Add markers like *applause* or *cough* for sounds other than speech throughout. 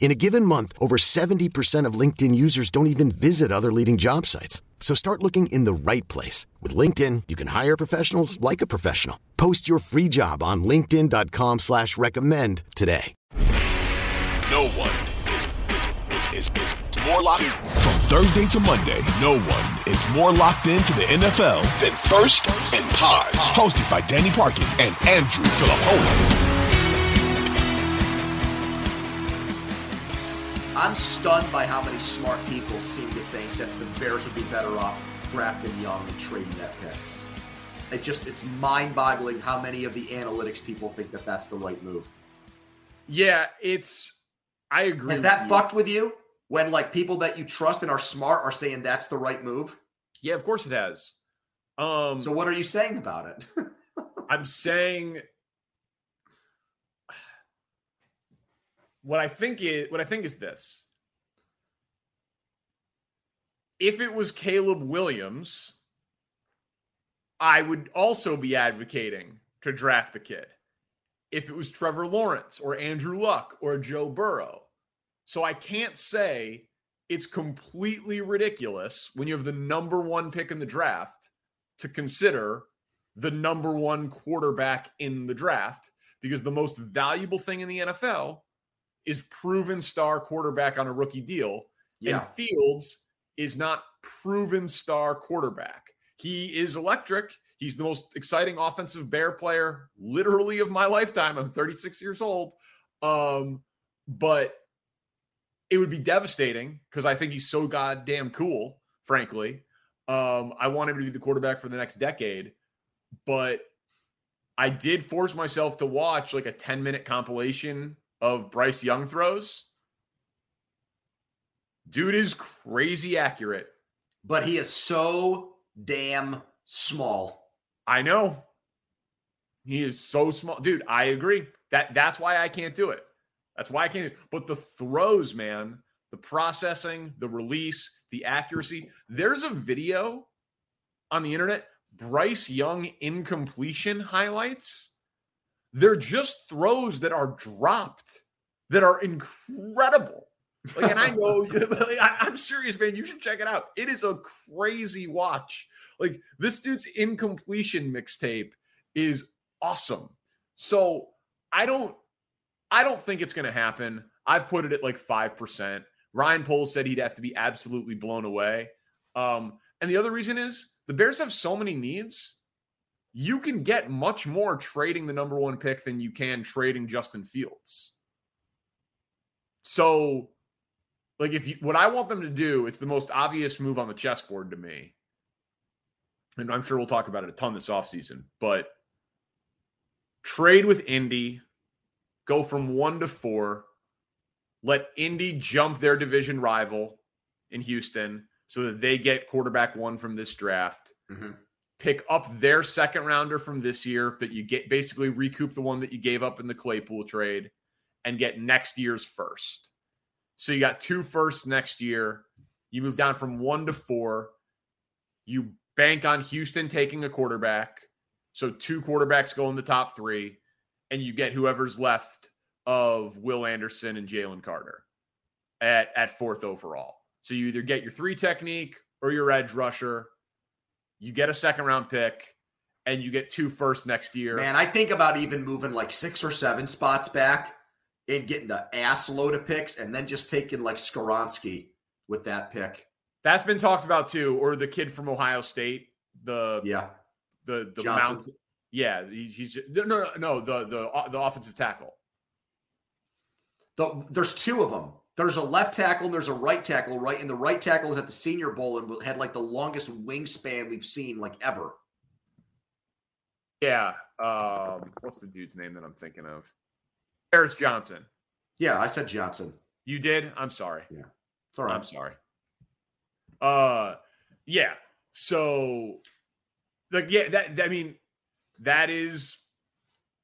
In a given month, over 70% of LinkedIn users don't even visit other leading job sites. So start looking in the right place. With LinkedIn, you can hire professionals like a professional. Post your free job on linkedin.com slash recommend today. No one is, is, is, is, is more locked in. From Thursday to Monday, no one is more locked into the NFL than First and Pod. Hosted by Danny Parkins and Andrew Fillipponi. I'm stunned by how many smart people seem to think that the Bears would be better off drafting Young and trading that pick. It just it's mind-boggling how many of the analytics people think that that's the right move. Yeah, it's I agree. Has that fucked with you when like people that you trust and are smart are saying that's the right move? Yeah, of course it has. Um So what are you saying about it? *laughs* I'm saying what I think is what I think is this. If it was Caleb Williams, I would also be advocating to draft the kid. If it was Trevor Lawrence or Andrew Luck or Joe Burrow. So I can't say it's completely ridiculous when you have the number 1 pick in the draft to consider the number 1 quarterback in the draft because the most valuable thing in the NFL is proven star quarterback on a rookie deal. Yeah. And Fields is not proven star quarterback. He is electric. He's the most exciting offensive bear player literally of my lifetime. I'm 36 years old. Um, but it would be devastating because I think he's so goddamn cool, frankly. Um, I want him to be the quarterback for the next decade. But I did force myself to watch like a 10 minute compilation of Bryce Young throws. Dude is crazy accurate. but he is so damn small. I know. He is so small. Dude, I agree. That that's why I can't do it. That's why I can't. But the throws, man, the processing, the release, the accuracy. There's a video on the internet, Bryce Young incompletion highlights. They're just throws that are dropped that are incredible. Like, and I know, *laughs* like, I, I'm serious, man. You should check it out. It is a crazy watch. Like, this dude's incompletion mixtape is awesome. So I don't, I don't think it's going to happen. I've put it at like five percent. Ryan Poles said he'd have to be absolutely blown away. Um, and the other reason is the Bears have so many needs. You can get much more trading the number one pick than you can trading Justin Fields. So, like, if you what I want them to do, it's the most obvious move on the chessboard to me. And I'm sure we'll talk about it a ton this offseason, but trade with Indy, go from one to four, let Indy jump their division rival in Houston so that they get quarterback one from this draft. Mhm. Pick up their second rounder from this year that you get basically recoup the one that you gave up in the Claypool trade and get next year's first. So you got two firsts next year. You move down from one to four. You bank on Houston taking a quarterback. So two quarterbacks go in the top three, and you get whoever's left of Will Anderson and Jalen Carter at, at fourth overall. So you either get your three technique or your edge rusher. You get a second round pick, and you get two first next year. Man, I think about even moving like six or seven spots back and getting the ass load of picks and then just taking like Skoronski with that pick. That's been talked about too, or the kid from Ohio State, the Yeah. the the Johnson. mount Yeah, he, he's no, no, no, the the the offensive tackle. The, there's two of them. There's a left tackle and there's a right tackle, right? And the right tackle was at the Senior Bowl and had like the longest wingspan we've seen like ever. Yeah. Um, what's the dude's name that I'm thinking of? Paris Johnson. Yeah, I said Johnson. You did? I'm sorry. Yeah. It's all right. I'm sorry. Uh yeah. So like yeah, that I mean that is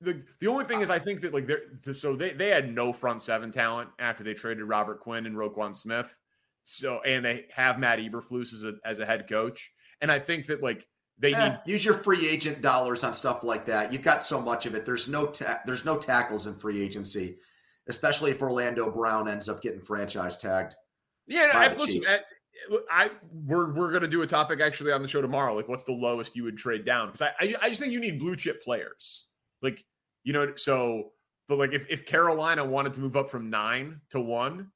the the only thing is I think that like they're so they they had no front seven talent after they traded Robert Quinn and Roquan Smith. So and they have Matt Eberflus as a as a head coach. And I think that like they Eh, need use your free agent dollars on stuff like that. You've got so much of it. There's no ta- there's no tackles in free agency, especially if Orlando Brown ends up getting franchise tagged. Yeah, by I, listen, I, I we're we're gonna do a topic actually on the show tomorrow. Like, what's the lowest you would trade down? Because I, I I just think you need blue chip players. Like, you know, so but like if if Carolina wanted to move up from nine to one,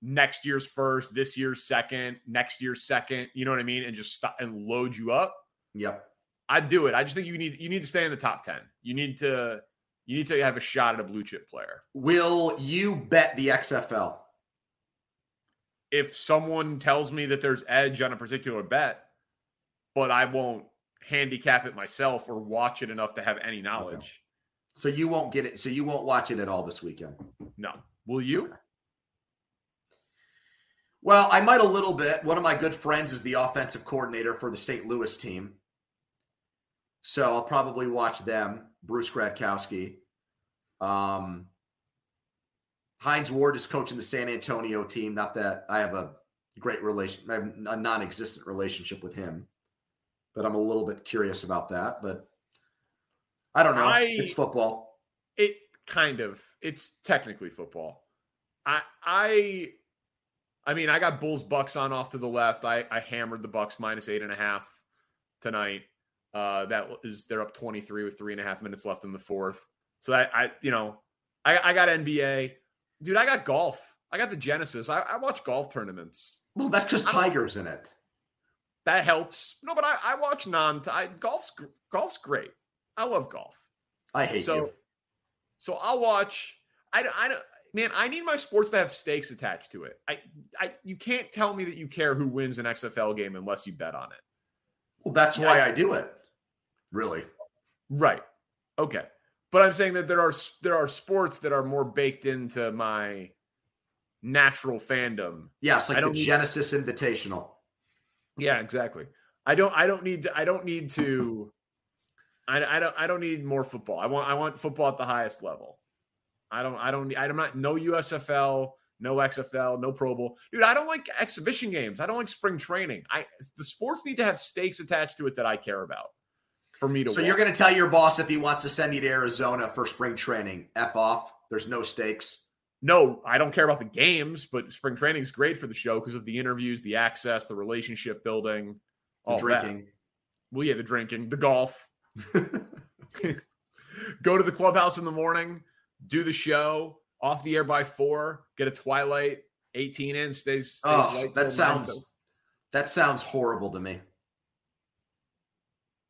next year's first, this year's second, next year's second, you know what I mean, and just stop and load you up, Yep. I'd do it. I just think you need you need to stay in the top ten. You need to you need to have a shot at a blue chip player. Will you bet the XFL? if someone tells me that there's edge on a particular bet, but I won't handicap it myself or watch it enough to have any knowledge. So you won't get it. So you won't watch it at all this weekend. No. Will you? Okay. Well, I might a little bit. One of my good friends is the offensive coordinator for the St. Louis team. So I'll probably watch them, Bruce Gradkowski. Um, Hines Ward is coaching the San Antonio team. Not that I have a great relation, I have a non existent relationship with him, but I'm a little bit curious about that. But I don't know. I- it's football. It kind of. It's technically football. I I I mean, I got Bulls Bucks on off to the left. I I hammered the Bucks minus eight and a half tonight. Uh that is they're up 23 with three and a half minutes left in the fourth. So that I you know, I I got NBA. Dude, I got golf. I got the Genesis. I, I watch golf tournaments. Well, that's because Tiger's in it. That helps. No, but I, I watch non. I, golf's golf's great. I love golf. I hate so, you. so I'll watch. I, don't- I don't. Man, I need my sports to have stakes attached to it. I, I, you can't tell me that you care who wins an XFL game unless you bet on it. Well, that's Yeah. why I do it. Really. Right. Okay. But I'm saying that there are there are sports that are more baked into my natural fandom. Yes, I like the Genesis Invitational. Yeah, exactly. I don't I don't need to I don't need to I, I don't I don't need more football. I want I want football at the highest level. I don't I don't I'm not no USFL, no XFL, no Pro Bowl. Dude, I don't like exhibition games. I don't like spring training. I the sports need to have stakes attached to it that I care about for me to So you're going to tell your boss if he wants to send you to Arizona for spring training, F off. There's no stakes. No, I don't care about the games, but spring training is great for the show because of the interviews, the access, the relationship building, The all that. drinking. Well, yeah, the drinking, the golf. *laughs* Go to the clubhouse in the morning, do the show, off the air by four, get a Twilight 18 in, stays. stays Oh, that sounds that sounds horrible to me.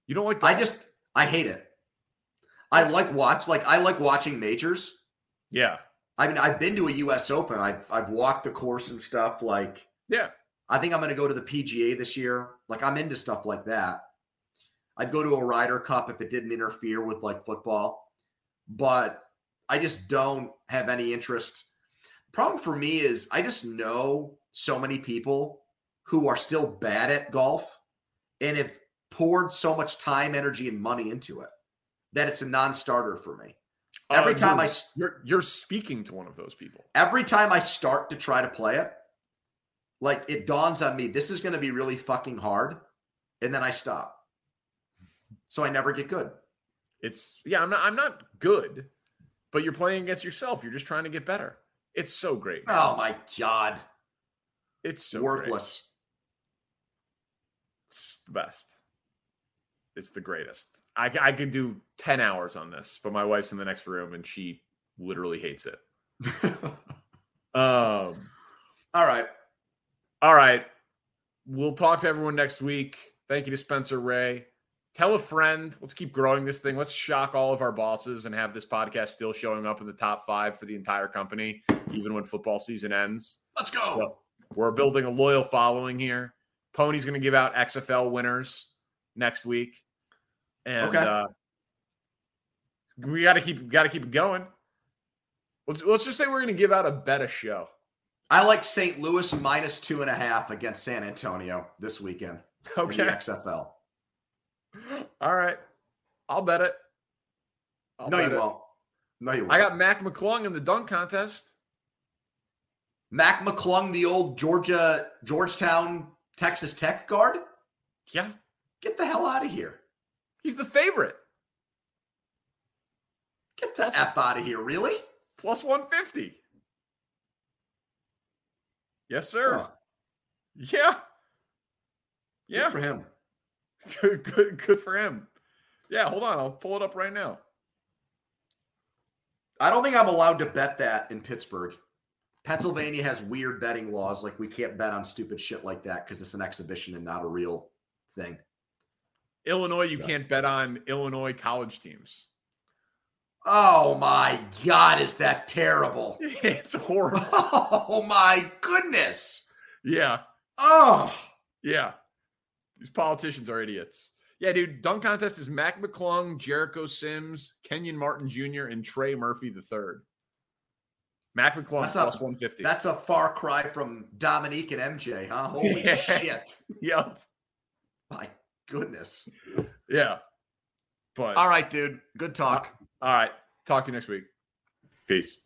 You don't like I just I hate it. I like watch like I like watching majors. Yeah. I mean, I've been to a US Open. I've I've walked the course and stuff like Yeah. I think I'm going to go to the PGA this year. Like I'm into stuff like that. I'd go to a Ryder Cup if it didn't interfere with like football, but I just don't have any interest. Problem for me is I just know so many people who are still bad at golf and have poured so much time, energy, and money into it that it's a non-starter for me. Every Uh, time I you're- you're speaking to one of those people. every time I start to try to play it, like it dawns on me, this is going to be really fucking hard. And then I stop. So I never get good. It's yeah, I'm not I'm not good, but you're playing against yourself. You're just trying to get better. It's so great. Oh my God. It's so great. Worthless. It's the best. It's the greatest. I, I could do 10 hours on this, but my wife's in the next room and she literally hates it. *laughs* Um, All right. all right. We'll talk to everyone next week. Thank you to Spencer Ray. Tell a friend. Let's keep growing this thing. Let's shock all of our bosses and have this podcast still showing up in the top five for the entire company, even when football season ends. Let's go. So we're building a loyal following here. Pony's going to give out XFL winners next week, and Okay. uh, we got to keep got to keep it going. Let's let's just say we're going to give out a bet a show. I like St. Louis minus two and a half against San Antonio this weekend in Okay. the XFL. All right. I'll bet it. I'll no, bet you it. won't. No, you won't. I got Mac McClung in the dunk contest. Mac McClung, the old Georgia, Georgetown, Texas Tech guard. Yeah. Get the hell out of here. He's the favorite. Get the Plus- F out of here. Really? Plus 150. Yes, sir. Huh. Yeah. Good Yeah. for him. *laughs* Good, good, good for him. Yeah, hold on. I'll pull it up right now. I don't think I'm allowed to bet that in Pittsburgh. Pennsylvania has weird betting laws. Like we can't bet on stupid shit like that because it's an exhibition and not a real thing. Illinois, you So- can't bet on Illinois college teams. Oh my God, is that terrible? *laughs* it's horrible. *laughs* Oh my goodness. Yeah. Oh, Yeah. These politicians are idiots. Yeah, dude. Dunk contest is Mac McClung, Jericho Sims, Kenyon Martin Jr., and Trey Murphy the third. Mac McClung That's plus a- 150. that's a far cry from Dominique and MJ, huh? Holy *laughs* Yeah. shit. *laughs* yep. My goodness. Yeah. But All right, dude. Good talk. Uh, all right. Talk to you next week. Peace.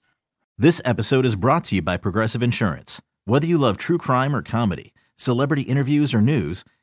This episode is brought to you by Progressive Insurance. Whether you love true crime or comedy, celebrity interviews or news,